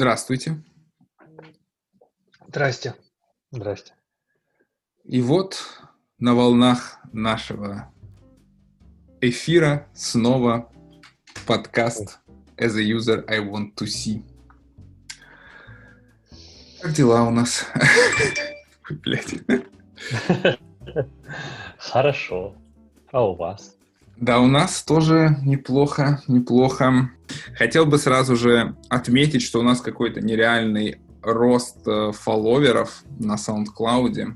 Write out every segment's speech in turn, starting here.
Здравствуйте. Здрасте. Здрасте. И вот на волнах нашего эфира снова подкаст As a User I Want to See. Как дела у нас? Блять. Хорошо. А у вас? Да, у нас тоже неплохо, неплохо. Хотел бы сразу же отметить, что у нас какой-то нереальный рост э, фолловеров на SoundCloud.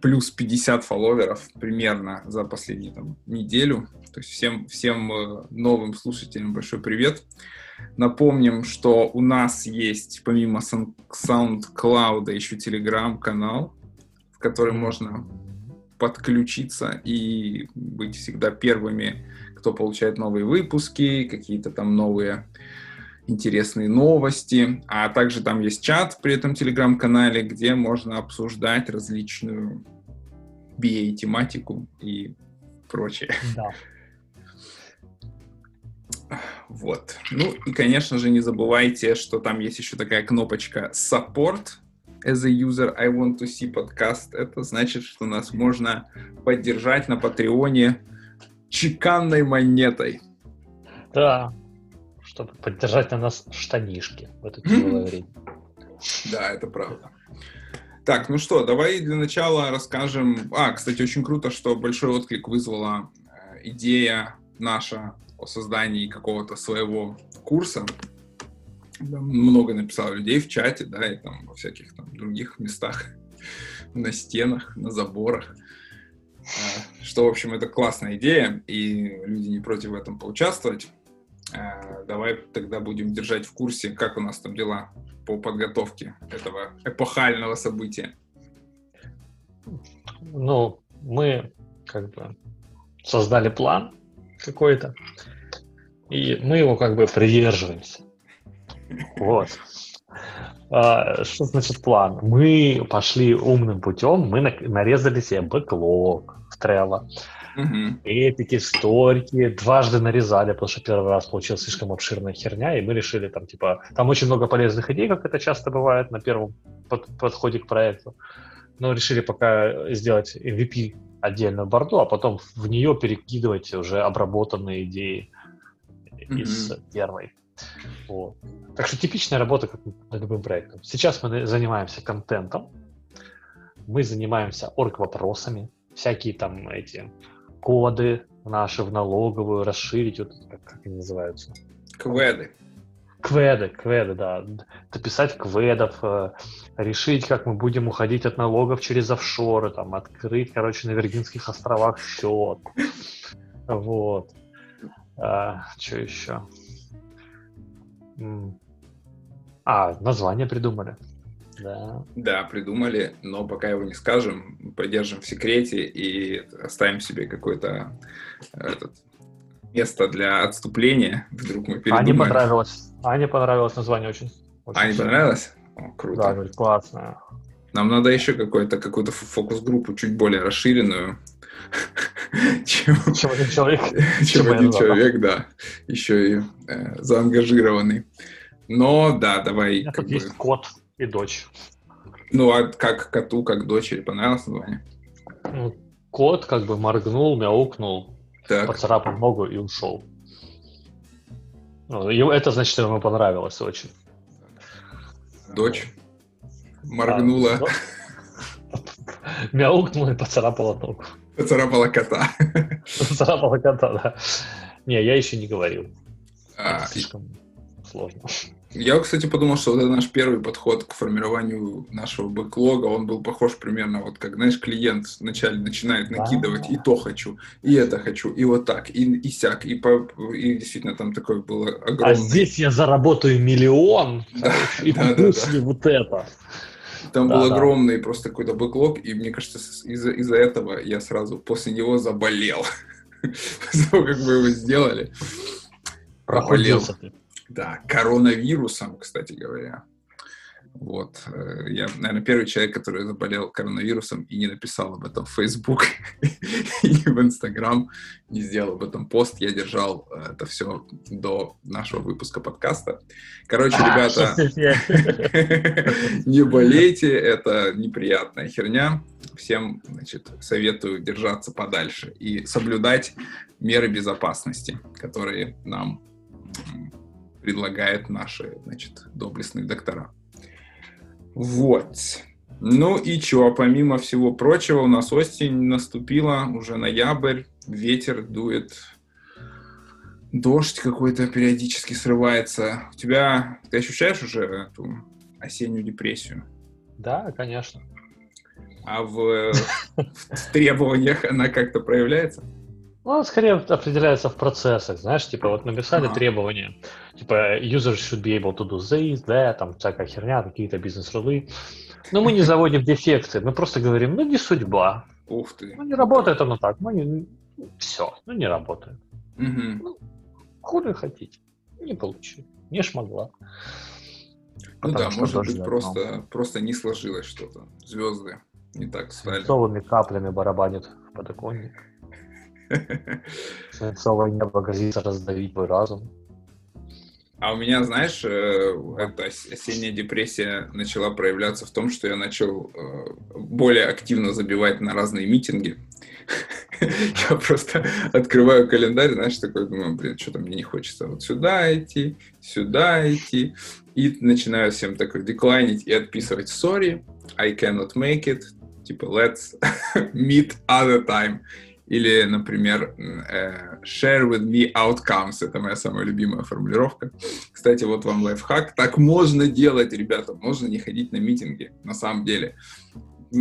Плюс 50 фолловеров примерно за последнюю там, неделю. То есть всем, всем э, новым слушателям большой привет. Напомним, что у нас есть помимо SoundCloud еще телеграм-канал, в который можно подключиться и быть всегда первыми, кто получает новые выпуски, какие-то там новые интересные новости. А также там есть чат при этом телеграм-канале, где можно обсуждать различную BA-тематику и прочее. Да. Вот. Ну и, конечно же, не забывайте, что там есть еще такая кнопочка Support, as a user I want to see podcast, это значит, что нас можно поддержать на Патреоне чеканной монетой. Да, чтобы поддержать на нас штанишки в это тяжелое время. Да, это правда. Так, ну что, давай для начала расскажем... А, кстати, очень круто, что большой отклик вызвала э, идея наша о создании какого-то своего курса много написало людей в чате, да, и там во всяких там других местах, на стенах, на заборах. А, что, в общем, это классная идея, и люди не против в этом поучаствовать. А, давай тогда будем держать в курсе, как у нас там дела по подготовке этого эпохального события. Ну, мы как бы создали план какой-то, и мы его как бы придерживаемся. Вот. А, что значит план? Мы пошли умным путем, мы нарезали себе бэклог в Trello. Угу. Эпики, сторики, дважды нарезали, потому что первый раз получилась слишком обширная херня, и мы решили там, типа, там очень много полезных идей, как это часто бывает на первом под, подходе к проекту. Но решили пока сделать MVP отдельную борду, а потом в нее перекидывать уже обработанные идеи mm из первой. Вот. Так что типичная работа как над любым проектом. Сейчас мы занимаемся контентом, мы занимаемся орг-вопросами, всякие там эти коды наши в налоговую расширить, вот как, как они называются? Кведы. Кведы, кведы, да. Дописать кведов, э, решить, как мы будем уходить от налогов через офшоры, там, открыть, короче, на Виргинских островах счет. Вот. А, что еще? А, название придумали. Да. да, придумали, но пока его не скажем, поддержим в секрете и оставим себе какое-то место для отступления. Вдруг мы передумаем. Ане понравилось. Ане понравилось название очень. очень Ане понравилось? О, круто. Да, говорит, классно. Нам надо еще какую-то фокус-группу чуть более расширенную, чем, чем один человек. Чем один человек, да. Еще и э, заангажированный. Но да, давай. А тут есть кот и дочь. Ну, а как коту, как дочери понравилось название? Ну, кот как бы моргнул, мяукнул, так. поцарапал ногу и ушел. Ну, это значит, что ему понравилось очень. Дочь моргнула. Мяукнула и поцарапала ногу. Поцарапала кота. Поцарапала кота, да. Не, я еще не говорил. А, слишком сложно. Я, кстати, подумал, что вот это наш первый подход к формированию нашего бэклога, он был похож примерно вот как, знаешь, клиент вначале начинает накидывать да. и то хочу, и это хочу, и вот так, и, и сяк, и, по, и действительно там такое было огромное. А здесь я заработаю миллион, да, и да, да, да. вот это. Там да, был да. огромный просто какой-то бэклог, и мне кажется, из-за из этого я сразу после него заболел. После того, как мы его сделали. Проходился Да, коронавирусом, кстати говоря. Вот. Э, я, наверное, первый человек, который заболел коронавирусом и не написал об этом в Facebook и в Instagram, не сделал об этом пост. Я держал э, это все до нашего выпуска подкаста. Короче, а, ребята, не болейте, это неприятная херня. Всем, значит, советую держаться подальше и соблюдать меры безопасности, которые нам предлагают наши, значит, доблестные доктора. Вот. Ну и что, помимо всего прочего, у нас осень наступила, уже ноябрь, ветер дует, дождь какой-то периодически срывается. У тебя, ты ощущаешь уже эту осеннюю депрессию? Да, конечно. А в, в требованиях она как-то проявляется? Ну, скорее определяется в процессах, знаешь, типа вот написали ага. требования, типа user should be able to do this, да, там всякая херня, какие-то бизнес-рулы. Но мы не заводим дефекты, мы просто говорим, ну не судьба. Ух ты. Ну не работает оно так, мы не... Все, ну не работает. Угу. Ну, хули хотите, не получили, не шмогла. Ну да, может быть, просто, просто не сложилось что-то. Звезды не так стали. Свинцовыми каплями барабанит в подоконник. Свинцовое небо грозится раздавить твой разум. А у меня, знаешь, э, эта осенняя депрессия начала проявляться в том, что я начал э, более активно забивать на разные митинги. Я просто открываю календарь, знаешь, такой думаю, блин, что-то мне не хочется вот сюда идти, сюда идти. И начинаю всем такой деклайнить и отписывать sorry, I cannot make it, типа let's meet other time. Или, например, э, share with me outcomes. Это моя самая любимая формулировка. Кстати, вот вам лайфхак. Так можно делать, ребята. Можно не ходить на митинги, на самом деле.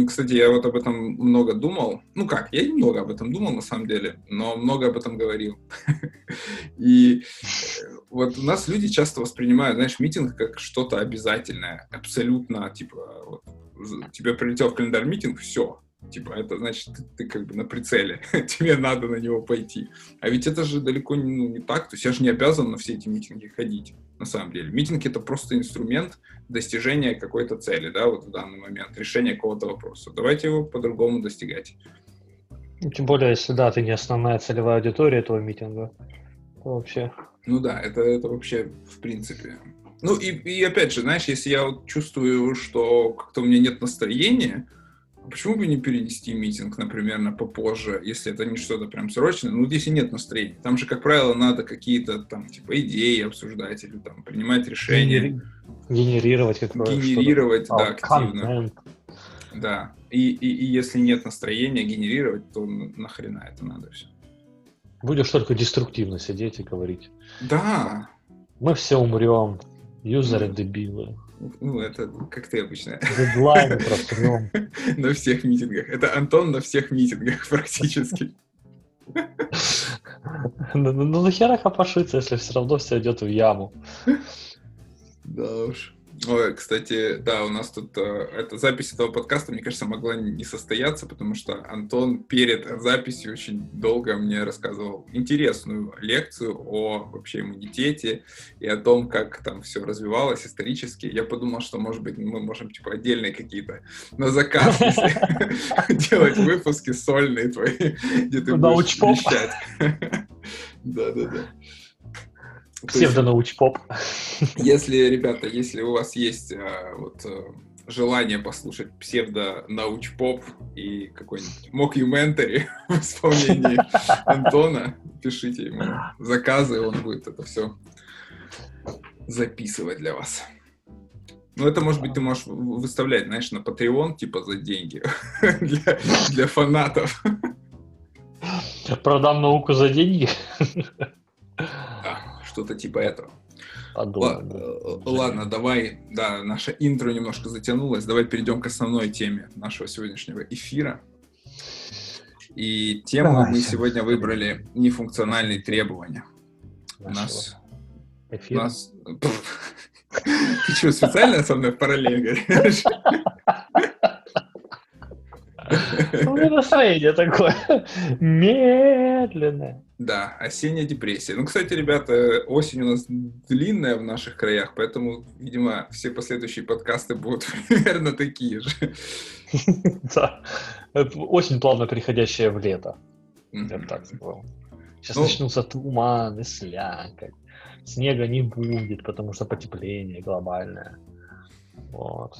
Кстати, я вот об этом много думал. Ну как, я немного об этом думал, на самом деле, но много об этом говорил. И э, вот у нас люди часто воспринимают, знаешь, митинг как что-то обязательное. Абсолютно, типа, тебе прилетел в календарь митинг, все, Типа, это значит, ты, ты как бы на прицеле, тебе надо на него пойти. А ведь это же далеко не, ну, не так. То есть я же не обязан на все эти митинги ходить, на самом деле. Митинг — это просто инструмент достижения какой-то цели, да, вот в данный момент, решения какого-то вопроса. Давайте его по-другому достигать. Ну, тем более, если, да, ты не основная целевая аудитория этого митинга, то вообще... Ну да, это, это вообще в принципе... Ну и, и опять же, знаешь, если я вот чувствую, что как-то у меня нет настроения, почему бы не перенести митинг, например, на попозже, если это не что-то прям срочное, ну, если нет настроения. Там же, как правило, надо какие-то там, типа, идеи обсуждать или там принимать решения. Генерировать какое-то. Генерировать, да, активно. Да. И, и, и если нет настроения генерировать, то нахрена это надо все. Будешь только деструктивно сидеть и говорить. Да. Мы все умрем. Юзеры дебилы. Ну, это как ты обычно. Дедлайн просрем. На всех митингах. Это Антон на всех митингах практически. Ну, ну нахера копошиться, если все равно все идет в яму. Да уж. Ой, кстати, да, у нас тут э, эта запись этого подкаста, мне кажется, могла не состояться, потому что Антон перед записью очень долго мне рассказывал интересную лекцию о вообще иммунитете и о том, как там все развивалось исторически. Я подумал, что, может быть, мы можем, типа, отдельные какие-то на заказ делать выпуски сольные твои, где ты будешь вещать. Да-да-да. Псевдонаучпоп. Если, ребята, если у вас есть а, вот, а, желание послушать псевдонаучпоп и какой-нибудь мокьюментари в исполнении Антона, пишите ему заказы, он будет это все записывать для вас. Ну, это, может быть, ты можешь выставлять, знаешь, на Patreon, типа, за деньги для, для фанатов. Продам науку за деньги? Что-то типа этого. Подумаю, Л- да. Ладно, давай, да, наше интро немножко затянулось, давай перейдем к основной теме нашего сегодняшнего эфира. И тему давай, мы сегодня выбрали нефункциональные требования. У нас... Эфир? У нас... Ты что, специально со мной в параллель говоришь? У меня настроение такое медленное. Да, осенняя депрессия. Ну, кстати, ребята, осень у нас длинная в наших краях, поэтому, видимо, все последующие подкасты будут примерно такие же. Да. Осень плавно переходящая в лето. Я так сказал. Сейчас ну, начнутся туманы, слякоть. Снега не будет, потому что потепление глобальное. Вот.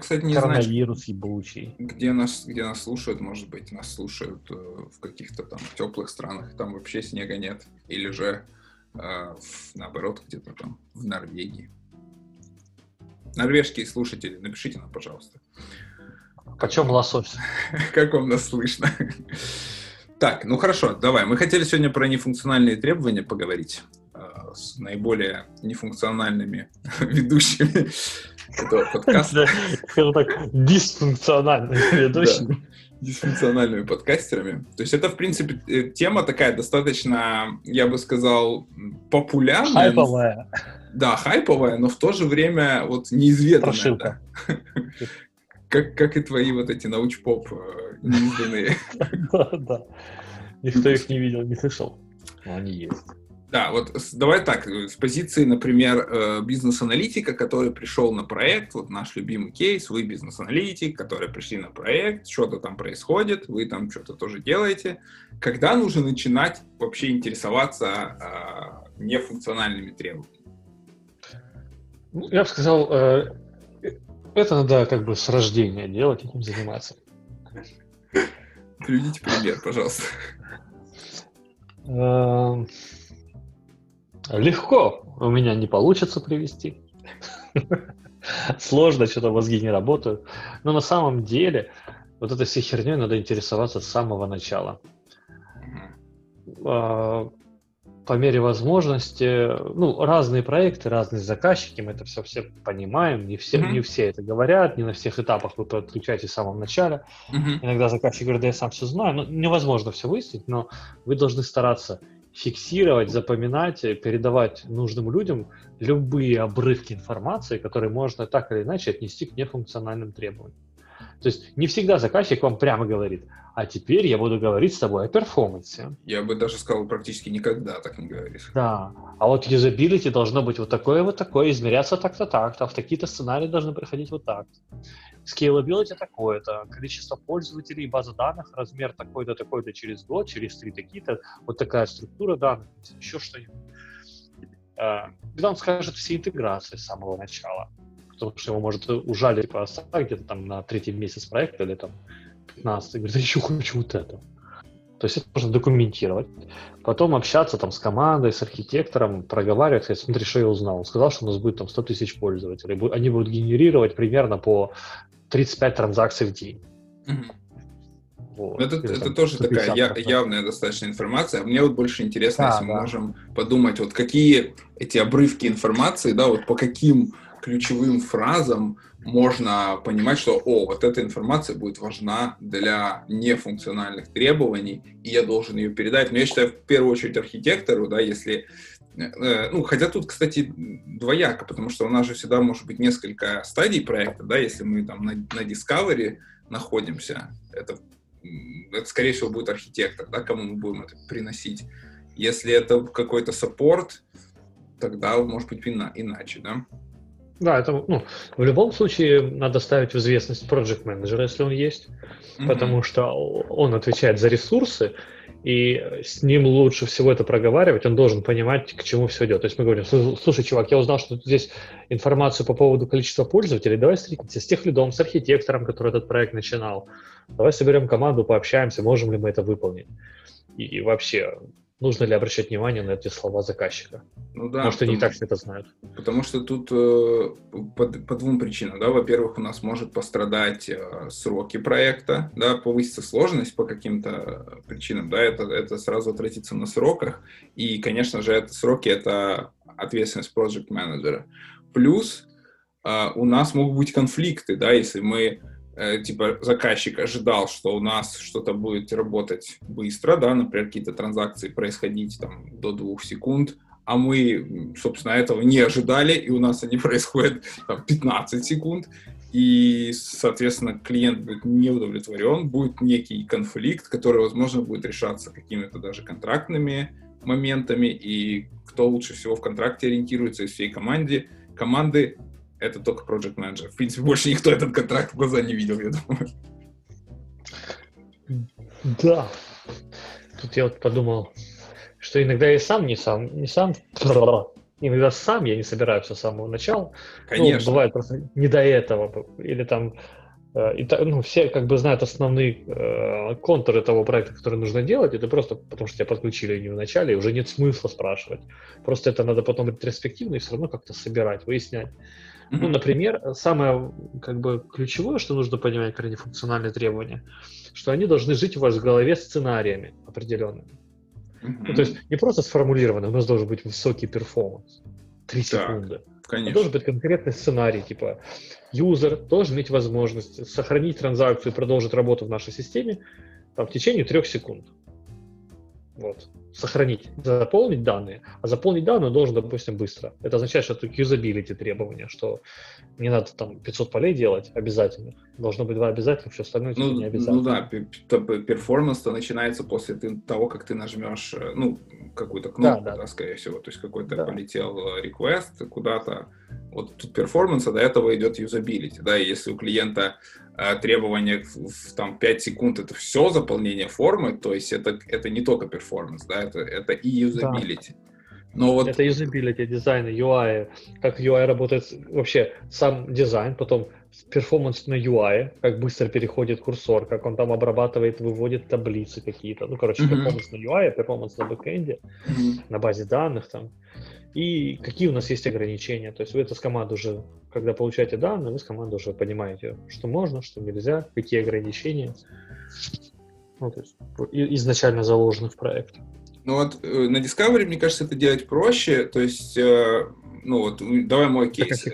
Кстати, не Коронавирус знаю, ебучий. Где нас, где нас слушают, может быть, нас слушают э, в каких-то там теплых странах, там вообще снега нет. Или же, э, в, наоборот, где-то там в Норвегии. Норвежские слушатели, напишите нам, пожалуйста. Почем лосось? Как вам нас слышно? Так, ну хорошо, давай. Мы хотели сегодня про нефункциональные требования поговорить э, с наиболее нефункциональными ведущими этого подкаста. Скажем так, дисфункциональными ведущими. Дисфункциональными подкастерами. То есть это, в принципе, э, тема такая достаточно, я бы сказал, популярная. Хайповая. Да, хайповая, но в то же время вот неизведанная. Прошивка. Как, как и твои вот эти научпоп э, неизданные. Да, да. Никто их не видел, не слышал. Но они есть. Да, вот давай так, с позиции, например, э, бизнес-аналитика, который пришел на проект, вот наш любимый кейс, вы бизнес-аналитик, которые пришли на проект, что-то там происходит, вы там что-то тоже делаете. Когда нужно начинать вообще интересоваться э, нефункциональными требованиями? Ну, я бы сказал, э, это надо как бы с рождения делать, этим заниматься. Приведите пример, пожалуйста. Легко. У меня не получится привести. Сложно, что-то мозги не работают. Но на самом деле вот этой всей херней надо интересоваться с самого начала по мере возможности, ну, разные проекты, разные заказчики, мы это все все понимаем, не все, mm-hmm. не все это говорят, не на всех этапах вы подключаете в самом начале. Mm-hmm. Иногда заказчик говорит, да я сам все знаю, ну, невозможно все выяснить, но вы должны стараться фиксировать, запоминать, передавать нужным людям любые обрывки информации, которые можно так или иначе отнести к нефункциональным требованиям. То есть не всегда заказчик вам прямо говорит, а теперь я буду говорить с тобой о перформансе. Я бы даже сказал, практически никогда так не говоришь. Да. А вот юзабилити должно быть вот такое, вот такое, измеряться так-то, так-то, в такие-то сценарии должны проходить вот так. Scalability такое-то, количество пользователей, база данных, размер такой-то, такой-то через год, через три такие-то, вот такая структура данных, еще что-нибудь. А, когда он скажет все интеграции с самого начала потому что его может ужалить по где-то там на третий месяц проекта или там 15, и говорит, я еще хочу вот это. То есть это можно документировать, потом общаться там с командой, с архитектором, проговаривать, сказать, смотри, что я узнал. Он сказал, что у нас будет там 100 тысяч пользователей. Они будут генерировать примерно по 35 транзакций в день. Вот. Это, Или, это там, тоже такая я, явная достаточно информация. Мне вот больше интересно, да, если да. мы можем подумать, вот какие эти обрывки информации, да, вот по каким ключевым фразам можно понимать, что, о, вот эта информация будет важна для нефункциональных требований, и я должен ее передать. Но я считаю, в первую очередь архитектору, да, если э, ну, хотя тут, кстати, двояко, потому что у нас же всегда может быть несколько стадий проекта, да, если мы там на, на Discovery находимся, это, это, скорее всего, будет архитектор, да, кому мы будем это приносить. Если это какой-то саппорт, тогда, может быть, ина- иначе, да. Да, это, ну, в любом случае надо ставить в известность проект менеджера, если он есть, mm-hmm. потому что он отвечает за ресурсы, и с ним лучше всего это проговаривать, он должен понимать, к чему все идет. То есть мы говорим, слушай, чувак, я узнал, что здесь информацию по поводу количества пользователей, давай встретимся с тех лидом, с архитектором, который этот проект начинал, давай соберем команду, пообщаемся, можем ли мы это выполнить. И, и вообще, нужно ли обращать внимание на эти слова заказчика? Ну да. Может, потому, они и так все это знают. Потому что тут э, по, по двум причинам. Да? Во-первых, у нас может пострадать э, сроки проекта, да, повысится сложность по каким-то причинам, да, это, это сразу отразится на сроках. И, конечно же, это сроки — это ответственность проект менеджера Плюс э, у нас могут быть конфликты, да, если мы Э, типа заказчик ожидал, что у нас что-то будет работать быстро, да, например, какие-то транзакции происходить там до двух секунд, а мы, собственно, этого не ожидали, и у нас они происходят там, 15 секунд, и, соответственно, клиент будет не удовлетворен, будет некий конфликт, который, возможно, будет решаться какими-то даже контрактными моментами, и кто лучше всего в контракте ориентируется из всей команде, команды это только Project Manager. В принципе, больше никто этот контракт в глаза не видел, я думаю. Да. Тут я вот подумал, что иногда я сам не сам, не сам, иногда сам я не собираюсь с самого начала. Ну, Конечно. Ну, бывает просто не до этого. Или там э, и, ну, все как бы знают основные э, контуры того проекта, который нужно делать, это просто потому, что тебя подключили не в начале, и уже нет смысла спрашивать. Просто это надо потом ретроспективно и все равно как-то собирать, выяснять. Mm-hmm. Ну, например, самое как бы ключевое, что нужно понимать, когда функциональные требования, что они должны жить у вас в голове сценариями определенными. Mm-hmm. Ну, то есть не просто сформулировано, у нас должен быть высокий перформанс, 3 секунды. Конечно. А должен быть конкретный сценарий, типа юзер должен иметь возможность сохранить транзакцию и продолжить работу в нашей системе там, в течение трех секунд. Вот сохранить, заполнить данные, а заполнить данные он должен, допустим, быстро. Это означает, что это юзабилити требования, что не надо там 500 полей делать обязательно. Должно быть два обязательных, все остальное ну, не обязательно. Ну да, performance -то начинается после того, как ты нажмешь, э, ну, какую-то кнопку, да, да. да скорее всего, то есть какой-то да. полетел э, request куда-то. Вот тут performance, а до этого идет юзабилити, да, и если у клиента Э, требования в, в там 5 секунд это все заполнение формы, то есть это, это не только performance, да, это, это и юзабилити. Да. Но вот... Это юзабилити, дизайн, UI, как UI работает, вообще сам дизайн, потом performance на UI, как быстро переходит курсор, как он там обрабатывает, выводит таблицы какие-то. Ну, короче, м-гм. performance на UI, performance на бэкэнде, м-гм. на базе данных там и какие у нас есть ограничения. То есть вы это с командой уже, когда получаете данные, вы с командой уже понимаете, что можно, что нельзя, какие ограничения. Ну, то есть изначально заложены в проект. Ну вот э, на Discovery, мне кажется, это делать проще. То есть, э, ну вот, давай мой кейс.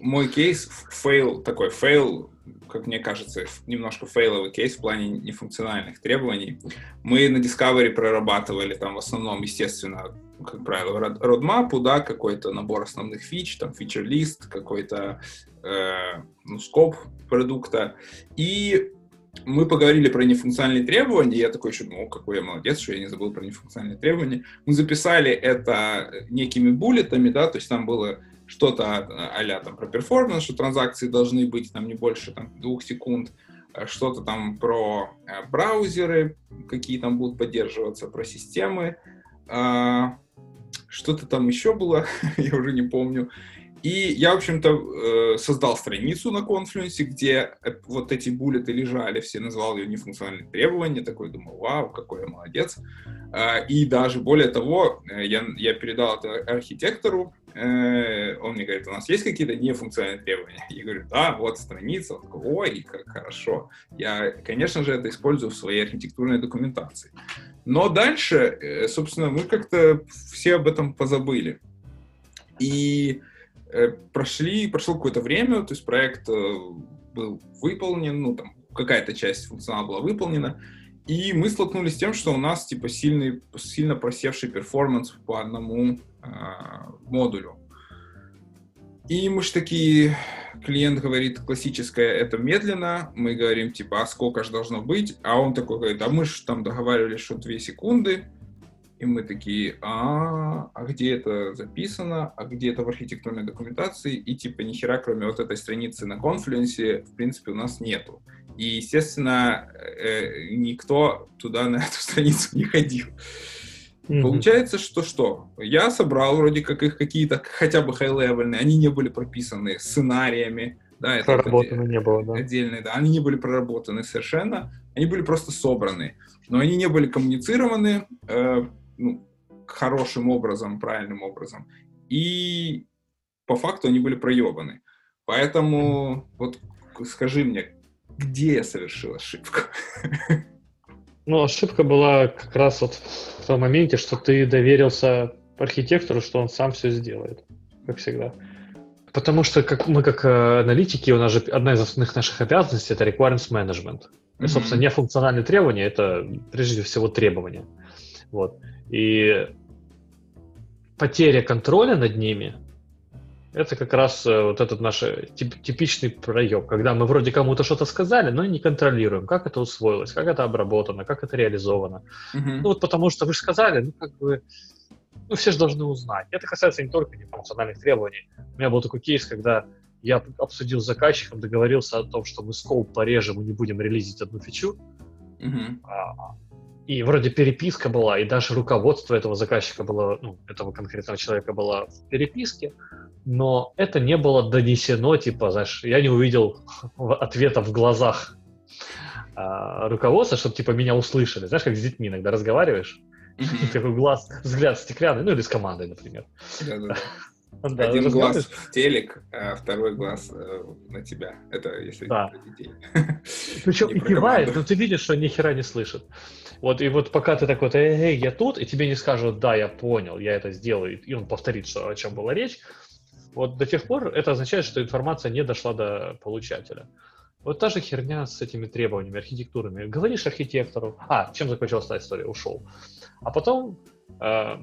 Мой кейс fail, такой fail, как мне кажется, немножко фейловый кейс в плане нефункциональных требований. Мы на Discovery прорабатывали там в основном, естественно, как правило, родмапу, да, какой-то набор основных фич, там, feature list, какой-то, э, ну, scope продукта. И мы поговорили про нефункциональные требования, я такой еще ну, какой я молодец, что я не забыл про нефункциональные требования. Мы записали это некими буллетами, да, то есть там было что-то а там про перформанс, что транзакции должны быть там не больше там, двух секунд, э, что-то там про э, браузеры, какие там будут поддерживаться, про системы, а, что-то там еще было, я уже не помню. И я, в общем-то, э, создал страницу на Confluence, где э, вот эти буллеты лежали, все назвал ее нефункциональные требования, такой думал, вау, какой я молодец. А, и даже более того, э, я, я передал это архитектору, он мне говорит, у нас есть какие-то нефункциональные требования? Я говорю, да, вот страница. Он такой, ой, как хорошо. Я, конечно же, это использую в своей архитектурной документации. Но дальше, собственно, мы как-то все об этом позабыли. И Э, прошли, прошло какое-то время, то есть проект э, был выполнен, ну, там, какая-то часть функционала была выполнена, и мы столкнулись с тем, что у нас, типа, сильный, сильно просевший перформанс по одному э, модулю. И мы же такие, клиент говорит, классическое, это медленно, мы говорим, типа, а сколько же должно быть, а он такой говорит, а мы же там договаривались, что 2 секунды, и мы такие, а, а где это записано, а где это в архитектурной документации, и типа ни хера, кроме вот этой страницы на Confluence, в принципе, у нас нету. И, естественно, э, никто туда на эту страницу не ходил. Mm-hmm. Получается, что что? Я собрал вроде как их какие-то хотя бы high-level, они не были прописаны сценариями, да, это проработаны отдель, не было, да. Отдельные, да, они не были проработаны совершенно, они были просто собраны, но они не были коммуницированы, э, ну, хорошим образом, правильным образом. И по факту они были проебаны. Поэтому вот скажи мне, где я совершил ошибку? Ну, ошибка была как раз вот в том моменте, что ты доверился архитектору, что он сам все сделает, как всегда. Потому что как мы как э, аналитики, у нас же одна из основных наших обязанностей это requirements management. И, собственно, не функциональные требования, это прежде всего требования. Вот. И потеря контроля над ними – это как раз э, вот этот наш э, тип, типичный проеб, когда мы вроде кому-то что-то сказали, но не контролируем, как это усвоилось, как это обработано, как это реализовано. Mm-hmm. Ну вот потому что вы же сказали, ну как бы, ну все же должны узнать. Это касается не только нефункциональных требований. У меня был такой кейс, когда я обсудил с заказчиком, договорился о том, что мы скоп порежем и не будем релизить одну фичу. Mm-hmm. И вроде переписка была, и даже руководство этого заказчика было, ну, этого конкретного человека было в переписке, но это не было донесено, типа, знаешь, я не увидел ответа в глазах а, руководства, чтобы, типа, меня услышали. Знаешь, как с детьми иногда разговариваешь, такой глаз, взгляд стеклянный, ну, или с командой, например. Да, Один глаз в телек, а второй глаз э, на тебя. Это если да. про детей. Причем и кивает, но ты видишь, что ни хера не слышит. Вот и вот пока ты такой, эй, эй, я тут, и тебе не скажут, да, я понял, я это сделаю, и он повторит, что, о чем была речь, вот до тех пор это означает, что информация не дошла до получателя. Вот та же херня с этими требованиями архитектурными. Говоришь архитектору, а, чем закончилась та история, ушел. А потом э,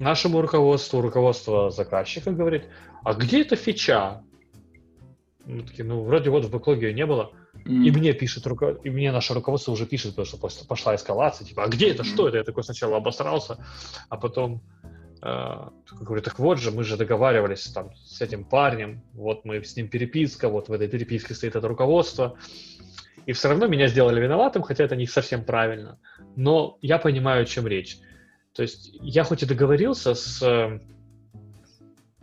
нашему руководству, руководство заказчика говорит, а где эта фича? Мы такие, ну, вроде вот в бэклоге ее не было. Mm. И мне пишет, и мне наше руководство уже пишет, потому что пошла эскалация, типа, а где это, что это? Я такой сначала обосрался, а потом э, говорю, так вот же, мы же договаривались там с этим парнем, вот мы с ним переписка, вот в этой переписке стоит это руководство, и все равно меня сделали виноватым, хотя это не совсем правильно, но я понимаю, о чем речь. То есть я хоть и договорился с э,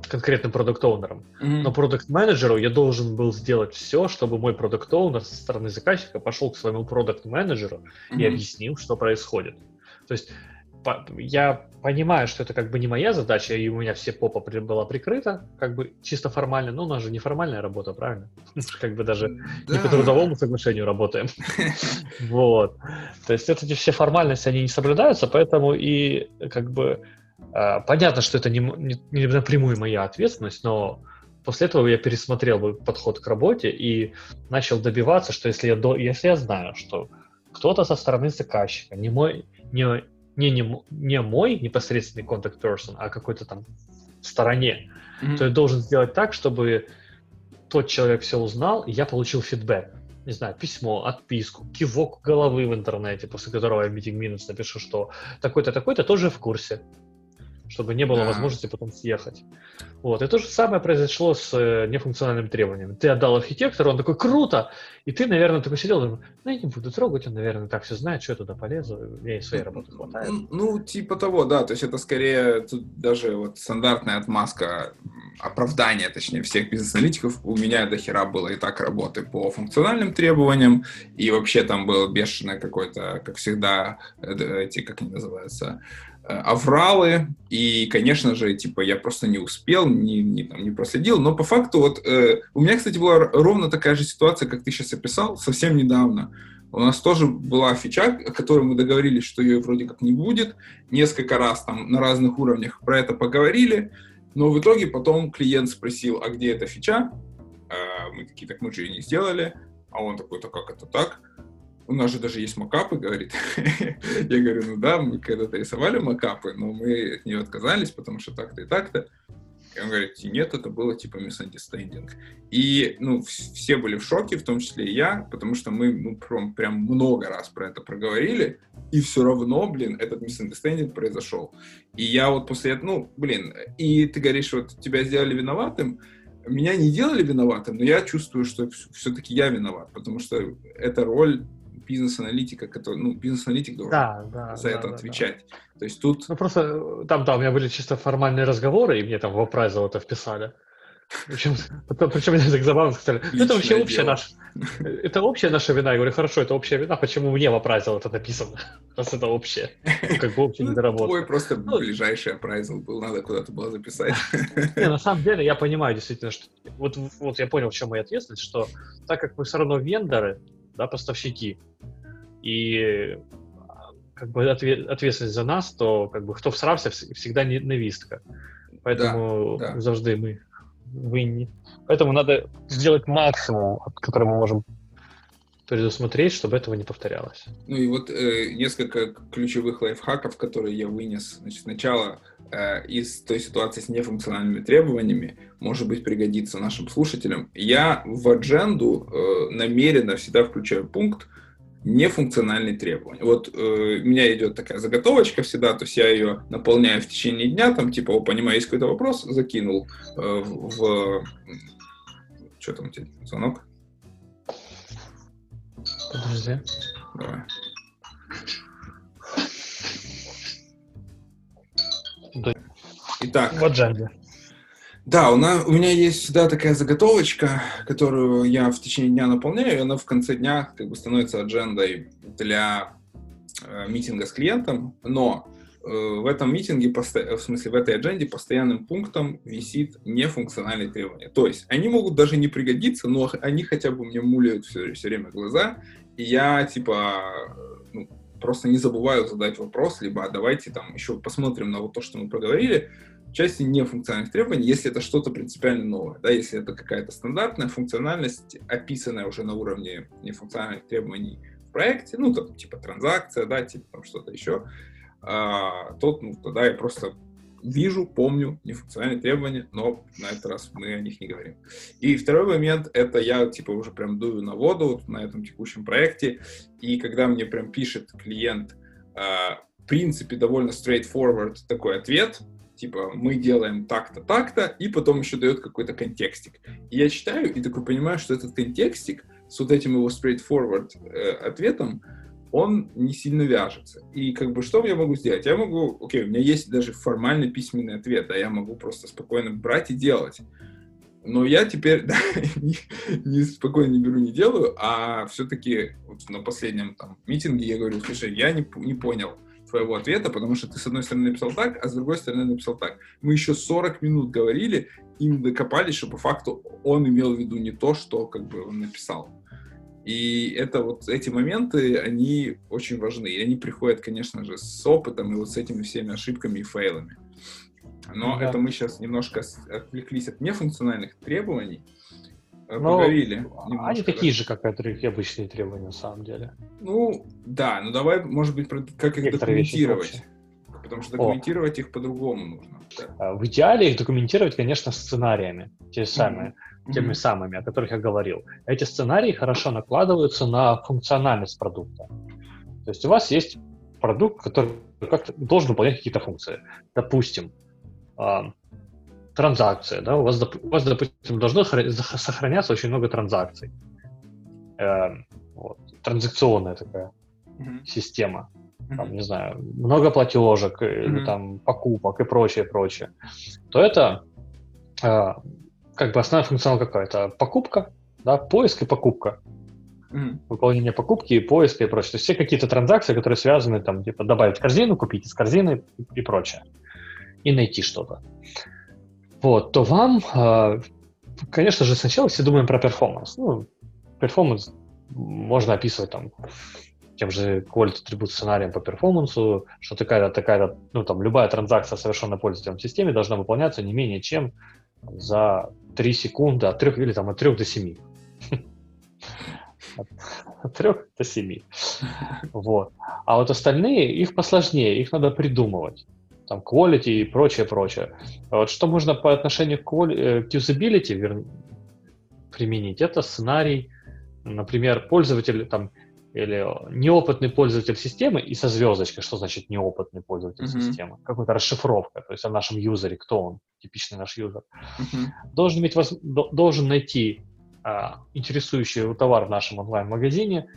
конкретным продукт-оунером, mm-hmm. но продукт-менеджеру я должен был сделать все, чтобы мой продукт-оунер со стороны заказчика пошел к своему продукт-менеджеру mm-hmm. и объяснил, что происходит. То есть я понимаю, что это как бы не моя задача, и у меня все попа была прикрыта, как бы чисто формально, но у нас же неформальная работа, правильно? Как бы даже не по трудовому соглашению работаем. Вот. То есть эти все формальности, они не соблюдаются, поэтому и как бы понятно, что это не, не, не напрямую моя ответственность, но после этого я пересмотрел бы подход к работе и начал добиваться, что если я, до, если я знаю, что кто-то со стороны заказчика, не мой, не, не, не, не мой непосредственный contact person, а какой-то там в стороне, mm-hmm. то я должен сделать так, чтобы тот человек все узнал, и я получил фидбэк. Не знаю, письмо, отписку, кивок головы в интернете, после которого я в Meeting Minutes напишу, что такой-то, такой-то тоже в курсе чтобы не было да. возможности потом съехать. Вот. И то же самое произошло с э, нефункциональным требованием. Ты отдал архитектору, он такой, круто! И ты, наверное, такой сидел, думал, ну, я не буду трогать, он, наверное, так все знает, что я туда полезу, мне и своей работы хватает. Ну, ну, типа того, да, то есть это скорее тут даже вот стандартная отмазка, оправдание, точнее, всех бизнес-аналитиков. У меня до хера было и так работы по функциональным требованиям, и вообще там был бешеное какой-то, как всегда, э, эти, как они называются, авралы, и, конечно же, типа, я просто не успел, не, не, там, не проследил, но по факту вот, э, у меня, кстати, была ровно такая же ситуация, как ты сейчас описал, совсем недавно. У нас тоже была фича, о которой мы договорились, что ее вроде как не будет, несколько раз там на разных уровнях про это поговорили, но в итоге потом клиент спросил, а где эта фича? Э, мы такие, так мы же ее не сделали, а он такой, то как это так? У нас же даже есть макапы, говорит. я говорю, ну да, мы когда-то рисовали макапы, но мы от нее отказались, потому что так-то и так-то. И он говорит, нет, это было типа misunderstanding. И, ну, все были в шоке, в том числе и я, потому что мы, ну, прям, прям много раз про это проговорили, и все равно, блин, этот misunderstanding произошел. И я вот после этого, ну, блин, и ты говоришь, вот тебя сделали виноватым, меня не делали виноватым, но я чувствую, что все-таки я виноват, потому что эта роль бизнес-аналитика, который, ну, бизнес-аналитик должен да, да, за да, это да, отвечать. Да. То есть тут... Ну, просто э, там, да, у меня были чисто формальные разговоры, и мне там в appraisal это вписали. Причем, причем мне так забавно сказали, ну, это вообще общая наша, это общая наша вина. Я говорю, хорошо, это общая вина, почему мне в appraisal это написано, раз это общее, ну, как бы общая недоработка. Твой просто ну, ближайший appraisal был, надо куда-то было записать. Не, на самом деле я понимаю действительно, что вот, вот я понял, в чем моя ответственность, что так как мы все равно вендоры, да, поставщики. И как бы ответственность за нас, то как бы кто всрався, всегда не невістка. Поэтому да, да. завжди мы винні. Поэтому надо сделать максимум, который мы можем предусмотреть, чтобы этого не повторялось. Ну и вот э, несколько ключевых лайфхаков, которые я вынес. Значит, сначала э, из той ситуации с нефункциональными требованиями, может быть, пригодится нашим слушателям. Я в адженду э, намеренно всегда включаю пункт нефункциональные требования. Вот э, у меня идет такая заготовочка всегда, то есть я ее наполняю в течение дня, там типа, о, понимаю, есть какой-то вопрос, закинул э, в, в... Что там у тебя, звонок? Подожди. Давай. Да. Итак. В адженде. Да, у, нас, у меня есть всегда такая заготовочка, которую я в течение дня наполняю, и она в конце дня как бы становится аджендой для э, митинга с клиентом, но э, в этом митинге, в смысле в этой адженде постоянным пунктом висит нефункциональные требования. То есть они могут даже не пригодиться, но они хотя бы мне муляют все, все время глаза, и я типа просто не забываю задать вопрос, либо «А давайте там еще посмотрим на вот то, что мы проговорили, части нефункциональных требований, если это что-то принципиально новое, да, если это какая-то стандартная функциональность, описанная уже на уровне нефункциональных требований в проекте, ну, там, типа транзакция, да, типа там что-то еще, а, то ну, тогда я просто вижу, помню нефункциональные требования, но на этот раз мы о них не говорим. И второй момент, это я, типа, уже прям дую на воду вот, на этом текущем проекте, и когда мне прям пишет клиент, а, в принципе, довольно straightforward такой ответ, типа, мы делаем так-то, так-то, и потом еще дает какой-то контекстик. И я читаю и такой понимаю, что этот контекстик с вот этим его straightforward э, ответом, он не сильно вяжется. И как бы что я могу сделать? Я могу, окей, у меня есть даже формальный письменный ответ, а я могу просто спокойно брать и делать. Но я теперь да, не, не спокойно не беру, не делаю, а все-таки вот на последнем там, митинге я говорю, слушай, я не, не понял, твоего ответа, потому что ты с одной стороны написал так, а с другой стороны написал так. Мы еще 40 минут говорили и докопались, что по факту он имел в виду не то, что как бы он написал. И это вот эти моменты, они очень важны. И они приходят, конечно же, с опытом и вот с этими всеми ошибками и фейлами. Но да. это мы сейчас немножко отвлеклись от нефункциональных требований. Э, Но поговорили. Немножко, они такие же, как и обычные требования, на самом деле. Ну, да, ну давай, может быть, как их Некоторые документировать. Потому что документировать О. их по-другому нужно. Да. А, в идеале их документировать, конечно, сценариями, те самые, mm-hmm. Теми mm-hmm. самыми, о которых я говорил. Эти сценарии хорошо накладываются на функциональность продукта. То есть у вас есть продукт, который как должен выполнять какие-то функции. Допустим, а, транзакция, да, у вас, у вас, допустим, должно сохраняться очень много транзакций. Э, вот, транзакционная такая mm-hmm. система. Там, не знаю, много платежек, mm-hmm. или там покупок и прочее, прочее. То это э, как бы основная функционал какая-то покупка, да, поиск и покупка. Mm-hmm. Выполнение покупки, поиска и прочее. То есть все какие-то транзакции, которые связаны, там, типа, добавить в корзину, купить из корзины и, и прочее. И найти что-то вот, то вам, а, конечно же, сначала все думаем про performance. Ну, performance можно описывать там тем же quality attribute сценарием по performance -у, что такая-то, такая-то, ну, там, любая транзакция, совершенная пользователем в системе, должна выполняться не менее чем за 3 секунды от 3 или там от 3 до 7. От 3 до 7. Вот. А вот остальные, их посложнее, их надо придумывать там quality и прочее, прочее. Вот что можно по отношению к, э, к usability вер... применить? Это сценарий, например, пользователь там или неопытный пользователь системы и со звездочкой, что значит неопытный пользователь mm-hmm. системы? Какая-то расшифровка, то есть о нашем юзере, кто он, типичный наш юзер. Mm-hmm. Должен, иметь, должен найти а, интересующий товар в нашем онлайн-магазине,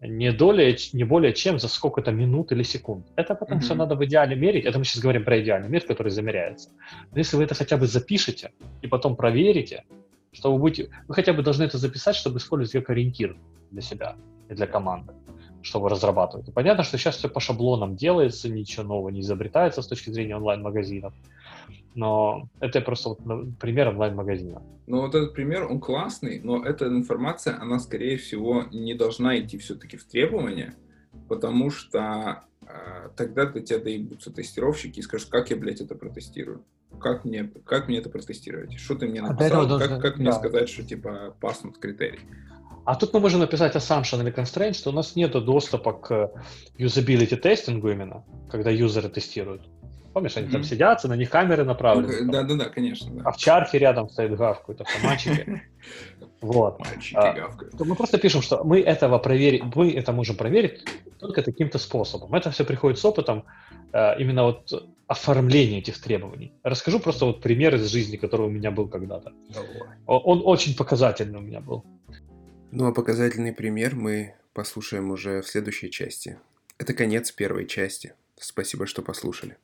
не, доля, не более чем за сколько-то минут или секунд. Это потом mm-hmm. все надо в идеале мерить. Это мы сейчас говорим про идеальный мир, который замеряется. Но если вы это хотя бы запишете и потом проверите, что вы будете... Вы хотя бы должны это записать, чтобы использовать как ориентир для себя и для команды, что вы разрабатываете. Понятно, что сейчас все по шаблонам делается, ничего нового не изобретается с точки зрения онлайн-магазинов. Но это просто вот ну, пример онлайн-магазина. Ну, вот этот пример, он классный, но эта информация, она, скорее всего, не должна идти все-таки в требования, потому что э, тогда до тебя доебутся тестировщики и скажут, как я, блядь, это протестирую. Как мне, как мне это протестировать? Что ты мне написал? Как, как да. мне сказать, что, типа, паснут критерий? А тут мы можем написать assumption или constraint, что у нас нет доступа к юзабилити тестингу именно, когда юзеры тестируют. Помнишь, они mm-hmm. там сидят, на них камеры направлены. Ну, да, да, да, конечно. Да. А в чарке рядом стоит гавкают автоматчики. Вот. А, мы просто пишем, что мы этого проверить, мы это можем проверить только таким-то способом. Это все приходит с опытом э, именно вот оформления этих требований. Расскажу просто вот пример из жизни, который у меня был когда-то. Он очень показательный у меня был. Ну а показательный пример мы послушаем уже в следующей части. Это конец первой части. Спасибо, что послушали.